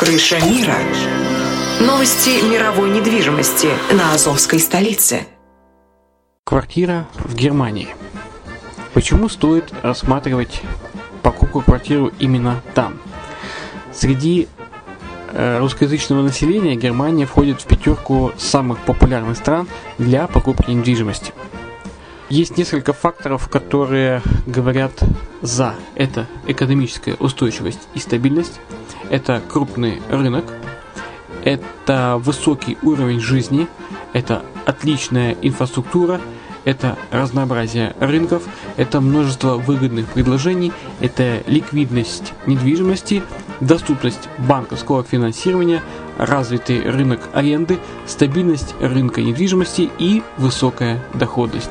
Крыша мира. Новости мировой недвижимости на Азовской столице. Квартира в Германии. Почему стоит рассматривать покупку квартиры именно там? Среди э, русскоязычного населения Германия входит в пятерку самых популярных стран для покупки недвижимости. Есть несколько факторов, которые говорят за. Это экономическая устойчивость и стабильность, это крупный рынок, это высокий уровень жизни, это отличная инфраструктура, это разнообразие рынков, это множество выгодных предложений, это ликвидность недвижимости, доступность банковского финансирования, развитый рынок аренды, стабильность рынка недвижимости и высокая доходность.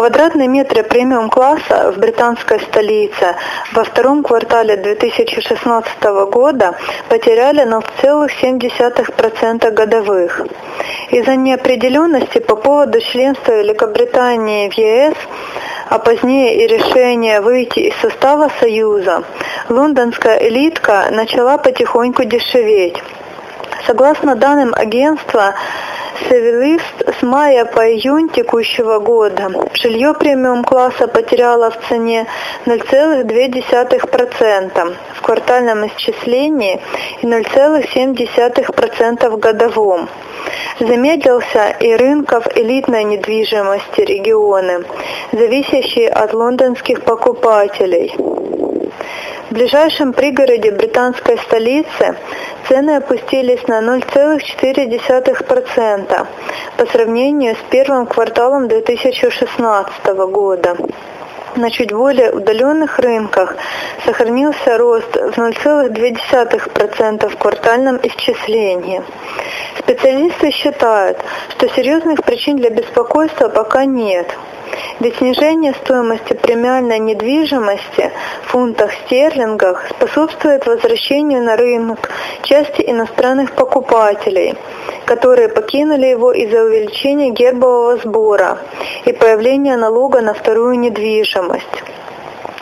Квадратные метры премиум-класса в британской столице во втором квартале 2016 года потеряли 0,7% годовых. Из-за неопределенности по поводу членства Великобритании в ЕС а позднее и решение выйти из состава Союза, лондонская элитка начала потихоньку дешеветь. Согласно данным агентства, Севилист с мая по июнь текущего года жилье премиум-класса потеряло в цене 0,2% в квартальном исчислении и 0,7% в годовом. Замедлился и рынков элитной недвижимости регионы, зависящие от лондонских покупателей. В ближайшем пригороде британской столицы цены опустились на 0,4% по сравнению с первым кварталом 2016 года. На чуть более удаленных рынках сохранился рост в 0,2% в квартальном исчислении. Специалисты считают, что серьезных причин для беспокойства пока нет – ведь снижение стоимости премиальной недвижимости в фунтах стерлингах способствует возвращению на рынок части иностранных покупателей, которые покинули его из-за увеличения гербового сбора и появления налога на вторую недвижимость.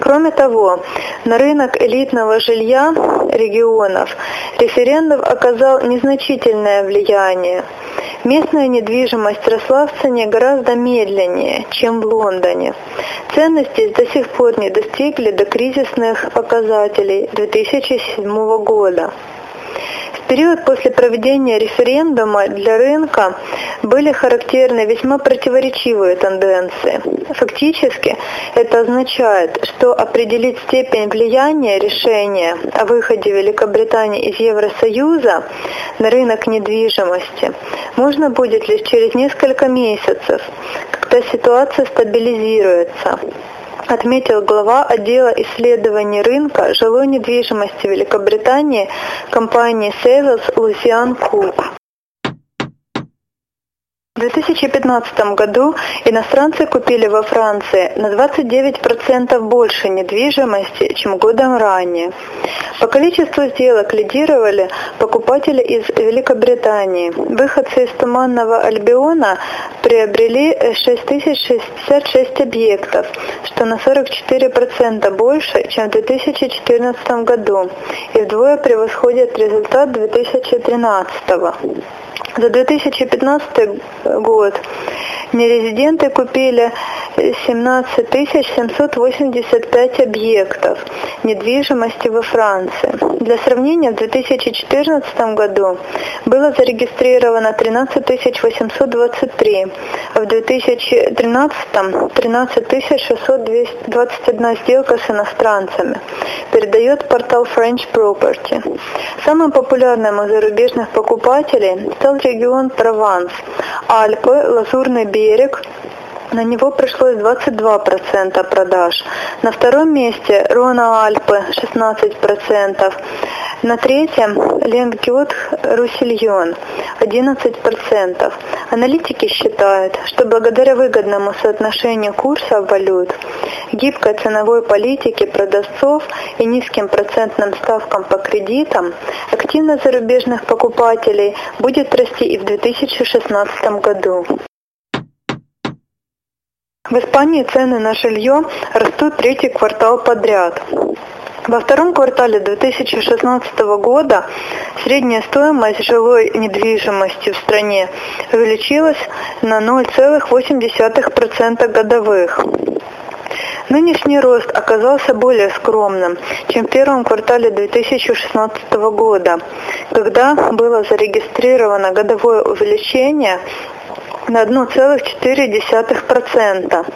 Кроме того, на рынок элитного жилья регионов референдум оказал незначительное влияние. Местная недвижимость росла в цене гораздо медленнее, чем в Лондоне. Цены здесь до сих пор не достигли до кризисных показателей 2007 года период после проведения референдума для рынка были характерны весьма противоречивые тенденции. Фактически это означает, что определить степень влияния решения о выходе Великобритании из Евросоюза на рынок недвижимости можно будет лишь через несколько месяцев, когда ситуация стабилизируется отметил глава отдела исследований рынка жилой недвижимости Великобритании компании Сейвелс Лусиан Кук. В 2015 году иностранцы купили во Франции на 29% больше недвижимости, чем годом ранее. По количеству сделок лидировали покупатели из Великобритании. Выходцы из Туманного Альбиона приобрели 6066 объектов, что на 44% больше, чем в 2014 году, и вдвое превосходит результат 2013 года. За 2015 год нерезиденты купили 17 785 объектов недвижимости во Франции. Для сравнения, в 2014 году было зарегистрировано 13 823, а в 2013 13 621 сделка с иностранцами, передает портал French Property. Самым популярным у зарубежных покупателей стал регион Прованс, Альпы, Лазурный берег, на него пришлось 22% продаж. На втором месте Рона Альпы 16%. На третьем Ленгют Русильон 11%. Аналитики считают, что благодаря выгодному соотношению курса валют, гибкой ценовой политике продавцов и низким процентным ставкам по кредитам, активность зарубежных покупателей будет расти и в 2016 году. В Испании цены на жилье растут третий квартал подряд. Во втором квартале 2016 года средняя стоимость жилой недвижимости в стране увеличилась на 0,8% годовых. Нынешний рост оказался более скромным, чем в первом квартале 2016 года, когда было зарегистрировано годовое увеличение на 1,4%.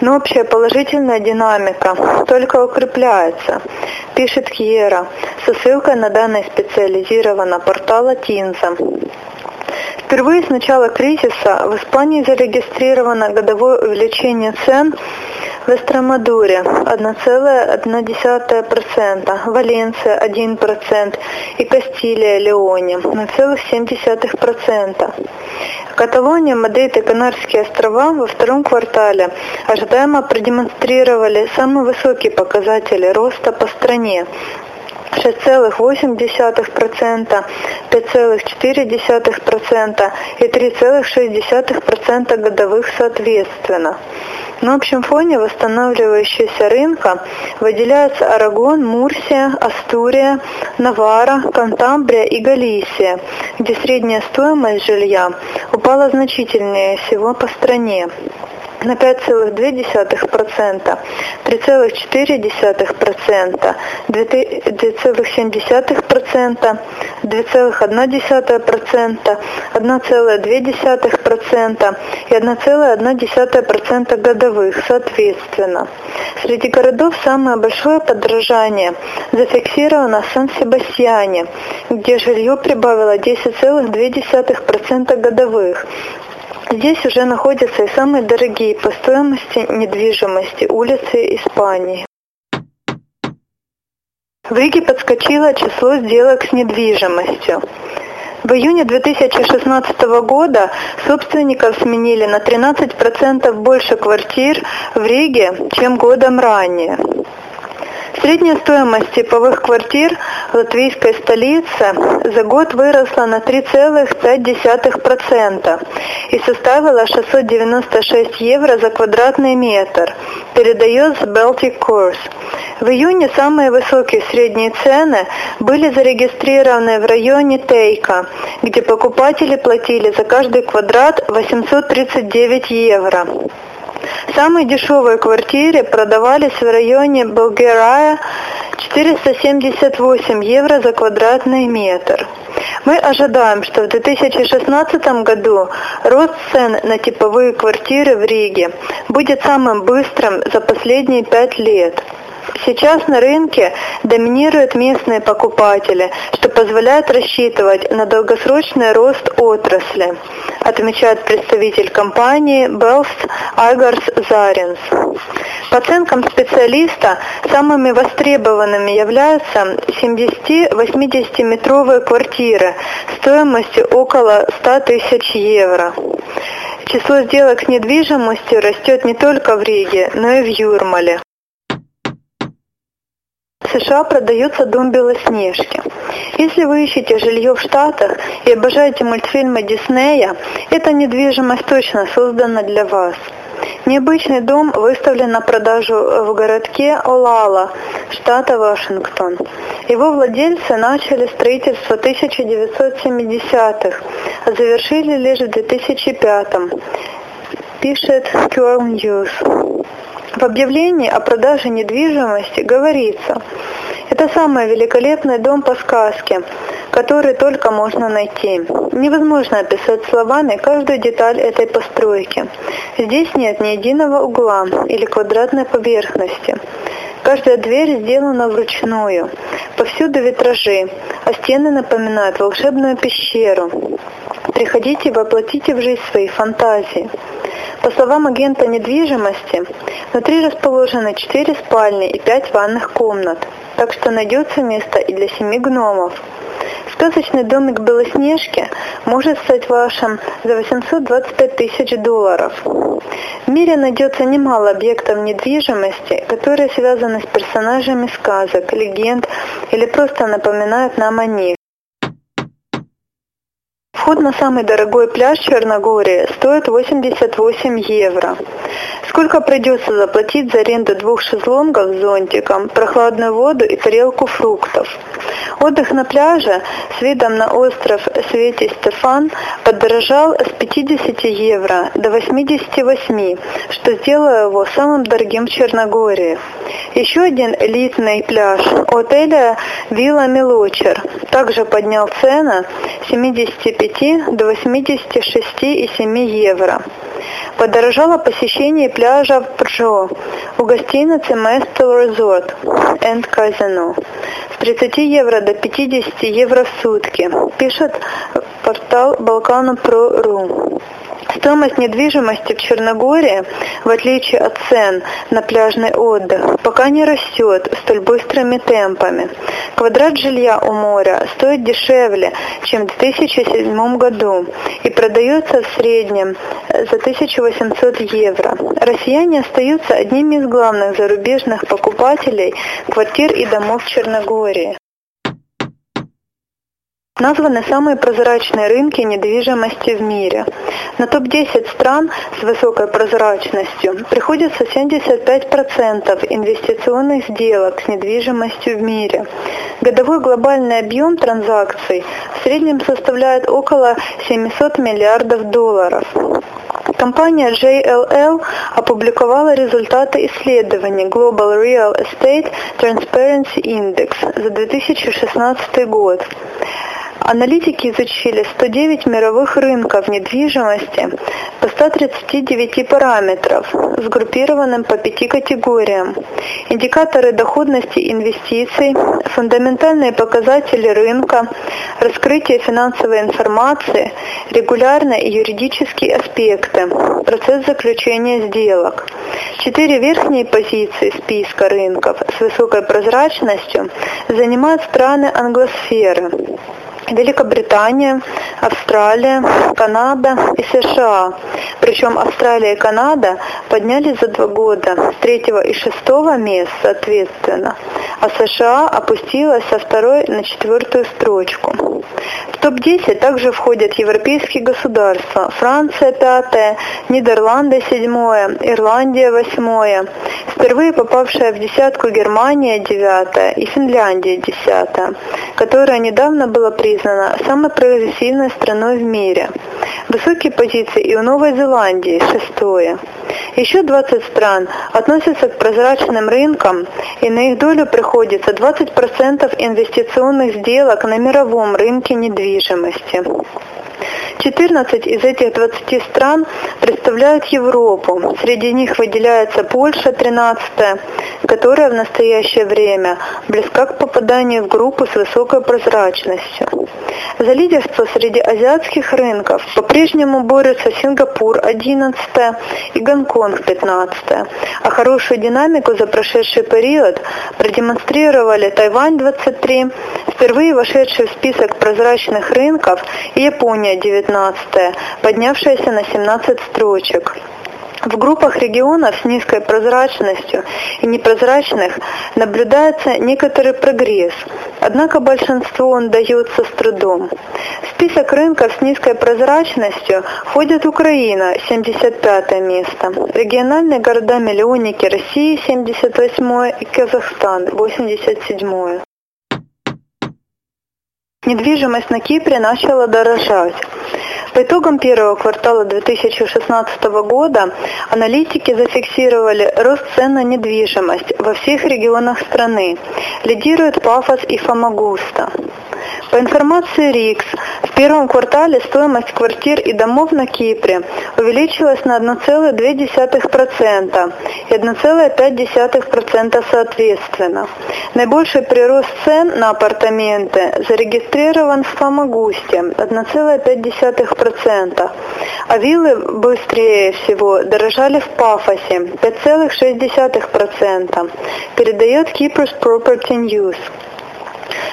Но общая положительная динамика только укрепляется, пишет Кьера со ссылкой на данные специализированного портала Тинза. Впервые с начала кризиса в Испании зарегистрировано годовое увеличение цен в Эстромадуре 1,1%, Валенция 1% и Кастилия, Леоне 0,7%. Каталония, Мадрид и Канарские острова во втором квартале ожидаемо продемонстрировали самые высокие показатели роста по стране 6,8%, 5,4% и 3,6% годовых соответственно. На общем фоне восстанавливающегося рынка выделяются Арагон, Мурсия, Астурия, Навара, Кантабрия и Галисия, где средняя стоимость жилья упала значительнее всего по стране на 5,2%, 3,4%, 2,7%, 2,1%, 1,2% и 1,1% годовых, соответственно. Среди городов самое большое подражание зафиксировано в Сан-Себастьяне, где жилье прибавило 10,2% годовых, Здесь уже находятся и самые дорогие по стоимости недвижимости улицы Испании. В Риге подскочило число сделок с недвижимостью. В июне 2016 года собственников сменили на 13% больше квартир в Риге, чем годом ранее. Средняя стоимость типовых квартир в латвийской столице за год выросла на 3,5% и составила 696 евро за квадратный метр, передает Baltic Course. В июне самые высокие средние цены были зарегистрированы в районе Тейка, где покупатели платили за каждый квадрат 839 евро. Самые дешевые квартиры продавались в районе Болгерая 478 евро за квадратный метр. Мы ожидаем, что в 2016 году рост цен на типовые квартиры в Риге будет самым быстрым за последние пять лет. Сейчас на рынке доминируют местные покупатели, что позволяет рассчитывать на долгосрочный рост отрасли, отмечает представитель компании Bells Айгарс Заринс. По оценкам специалиста, самыми востребованными являются 70-80 метровые квартиры стоимостью около 100 тысяч евро. Число сделок с недвижимостью растет не только в Риге, но и в Юрмале. США продается дом Белоснежки. Если вы ищете жилье в Штатах и обожаете мультфильмы Диснея, эта недвижимость точно создана для вас. Необычный дом выставлен на продажу в городке Олала, штата Вашингтон. Его владельцы начали строительство в 1970-х, а завершили лишь в 2005 пишет Curl News. В объявлении о продаже недвижимости говорится, это самый великолепный дом по сказке, который только можно найти. Невозможно описать словами каждую деталь этой постройки. Здесь нет ни единого угла или квадратной поверхности. Каждая дверь сделана вручную. Повсюду витражи, а стены напоминают волшебную пещеру. Приходите и воплотите в жизнь свои фантазии. По словам агента недвижимости, внутри расположены 4 спальни и 5 ванных комнат, так что найдется место и для семи гномов. Сказочный домик Белоснежки может стать вашим за 825 тысяч долларов. В мире найдется немало объектов недвижимости, которые связаны с персонажами сказок, легенд или просто напоминают нам о них. Вход на самый дорогой пляж Черногории стоит 88 евро. Сколько придется заплатить за аренду двух шезлонгов с зонтиком, прохладную воду и тарелку фруктов? Отдых на пляже с видом на остров Свети Стефан подорожал с 50 евро до 88, что сделало его самым дорогим в Черногории. Еще один элитный пляж отеля Вилла Мелочер также поднял цены с 75 до 86,7 евро. Подорожало посещение пляжа в Пржо у гостиницы Mestel Resort and Casino с 30 евро до 50 евро в сутки, пишет портал Balkan.ru. Стоимость недвижимости в Черногории, в отличие от цен на пляжный отдых, пока не растет столь быстрыми темпами. Квадрат жилья у моря стоит дешевле, чем в 2007 году и продается в среднем за 1800 евро. Россияне остаются одними из главных зарубежных покупателей квартир и домов в Черногории. Названы самые прозрачные рынки недвижимости в мире. На топ-10 стран с высокой прозрачностью приходится 75% инвестиционных сделок с недвижимостью в мире. Годовой глобальный объем транзакций в среднем составляет около 700 миллиардов долларов. Компания JLL опубликовала результаты исследования Global Real Estate Transparency Index за 2016 год. Аналитики изучили 109 мировых рынков недвижимости по 139 параметров, сгруппированным по пяти категориям. Индикаторы доходности инвестиций, фундаментальные показатели рынка, раскрытие финансовой информации, регулярные и юридические аспекты, процесс заключения сделок. Четыре верхние позиции списка рынков с высокой прозрачностью занимают страны англосферы. Великобритания, Австралия, Канада и США. Причем Австралия и Канада поднялись за два года с третьего и шестого мест соответственно, а США опустилась со второй на четвертую строчку. В топ-10 также входят европейские государства. Франция пятая, Нидерланды седьмое, Ирландия восьмое, впервые попавшая в десятку Германия девятая и Финляндия десятая, которая недавно была признана самой прогрессивной страной в мире. Высокие позиции и у Новой Зеландии шестое. Еще 20 стран относятся к прозрачным рынкам, и на их долю приходится 20% инвестиционных сделок на мировом рынке недвижимости. 14 из этих 20 стран представляют Европу. Среди них выделяется Польша, 13 которая в настоящее время близка к попаданию в группу с высокой прозрачностью. За лидерство среди азиатских рынков по-прежнему борются Сингапур 11 и Гонконг 15 а хорошую динамику за прошедший период продемонстрировали Тайвань 23, впервые вошедший в список прозрачных рынков, и Япония 19, поднявшаяся на 17 строчек. В группах регионов с низкой прозрачностью и непрозрачных наблюдается некоторый прогресс, однако большинство он дается с трудом. В список рынков с низкой прозрачностью входят Украина, 75 место, региональные города-миллионники России, 78 и Казахстан, 87 Недвижимость на Кипре начала дорожать. По итогам первого квартала 2016 года аналитики зафиксировали рост цен на недвижимость во всех регионах страны. Лидируют Пафос и Фомагуста. По информации РИКС, в первом квартале стоимость квартир и домов на Кипре увеличилась на 1,2% и 1,5% соответственно. Наибольший прирост цен на апартаменты зарегистрирован в Фомагусте 1,5%, а виллы быстрее всего дорожали в Пафосе 5,6%, передает Cyprus Property News.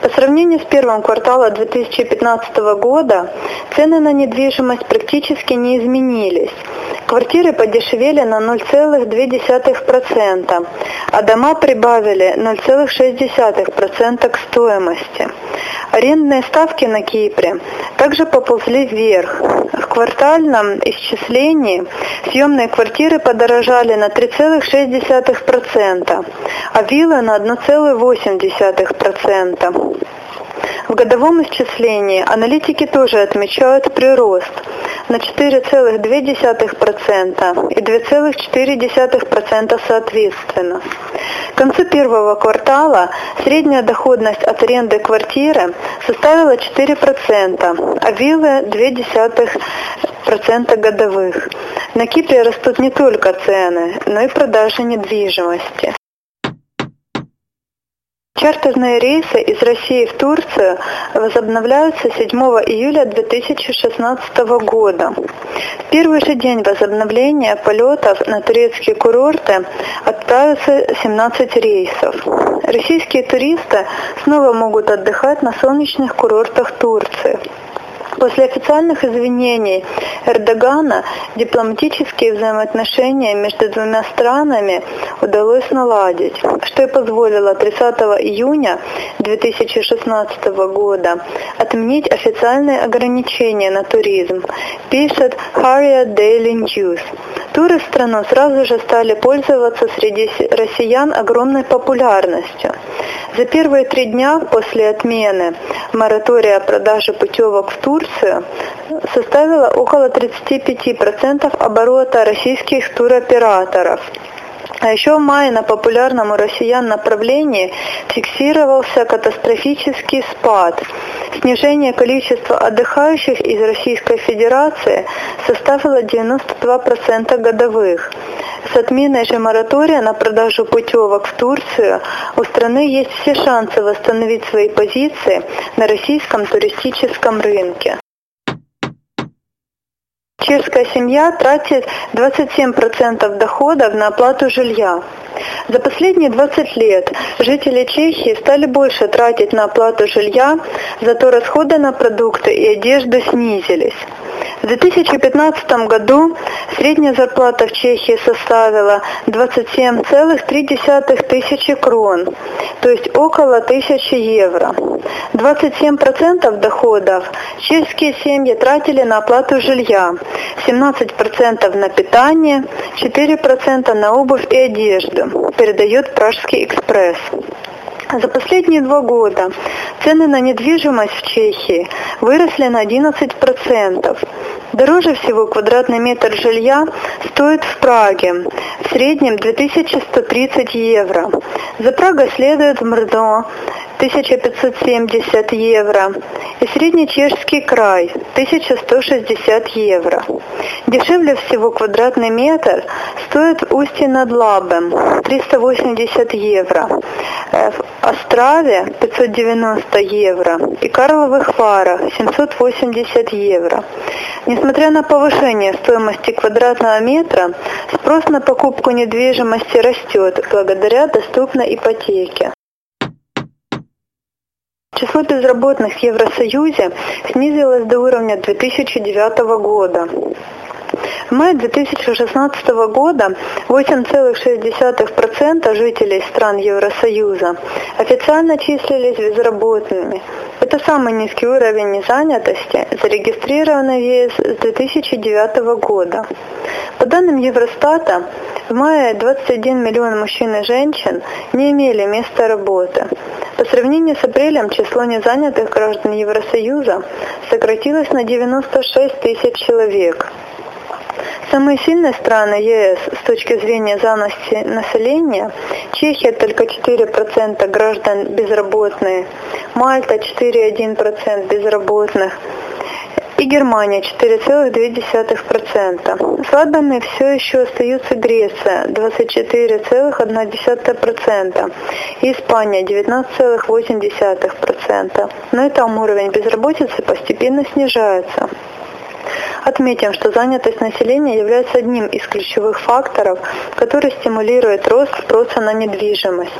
По сравнению с первым кварталом 2015 года цены на недвижимость практически не изменились. Квартиры подешевели на 0,2%, а дома прибавили 0,6% к стоимости. Арендные ставки на Кипре также поползли вверх. В квартальном исчислении съемные квартиры подорожали на 3,6%, а виллы на 1,8%. В годовом исчислении аналитики тоже отмечают прирост на 4,2% и 2,4% соответственно. К концу первого квартала средняя доходность от аренды квартиры составила 4%, а виллы 0,2% годовых. На Кипре растут не только цены, но и продажи недвижимости. Чартерные рейсы из России в Турцию возобновляются 7 июля 2016 года. В первый же день возобновления полетов на турецкие курорты отправятся 17 рейсов. Российские туристы снова могут отдыхать на солнечных курортах Турции. После официальных извинений Эрдогана дипломатические взаимоотношения между двумя странами удалось наладить, что и позволило 30 июня 2016 года отменить официальные ограничения на туризм, пишет Harriet Daily News. Туры в страну сразу же стали пользоваться среди россиян огромной популярностью. За первые три дня после отмены моратория продажи путевок в Турцию составила около 35% оборота российских туроператоров. А еще в мае на популярном у россиян направлении фиксировался катастрофический спад. Снижение количества отдыхающих из Российской Федерации составило 92% годовых. С отменой же моратория на продажу путевок в Турцию у страны есть все шансы восстановить свои позиции на российском туристическом рынке. Чешская семья тратит 27% доходов на оплату жилья. За последние 20 лет жители Чехии стали больше тратить на оплату жилья, зато расходы на продукты и одежду снизились. В 2015 году средняя зарплата в Чехии составила 27,3 тысячи крон, то есть около 1000 евро. 27% доходов чешские семьи тратили на оплату жилья, 17% на питание, 4% на обувь и одежду, передает Пражский экспресс. За последние два года цены на недвижимость в Чехии выросли на 11%. Дороже всего квадратный метр жилья стоит в Праге, в среднем 2130 евро. За Прагой следует Мрдо, 1570 евро и среднечешский край 1160 евро. Дешевле всего квадратный метр стоит Устье над Лабем 380 евро, э, в Острове 590 евро и Карловых Варах 780 евро. Несмотря на повышение стоимости квадратного метра, спрос на покупку недвижимости растет благодаря доступной ипотеке. Число безработных в Евросоюзе снизилось до уровня 2009 года. В мае 2016 года 8,6% жителей стран Евросоюза официально числились безработными. Это самый низкий уровень незанятости, зарегистрированный в ЕС с 2009 года. По данным Евростата, в мае 21 миллион мужчин и женщин не имели места работы. По сравнению с апрелем число незанятых граждан Евросоюза сократилось на 96 тысяч человек. Самые сильные страны ЕС с точки зрения занятости населения – Чехия только 4% граждан безработные, Мальта 4,1% безработных и Германия 4,2%. Слабыми все еще остаются Греция 24,1% и Испания 19,8%. Но и уровень безработицы постепенно снижается. Отметим, что занятость населения является одним из ключевых факторов, который стимулирует рост спроса на недвижимость.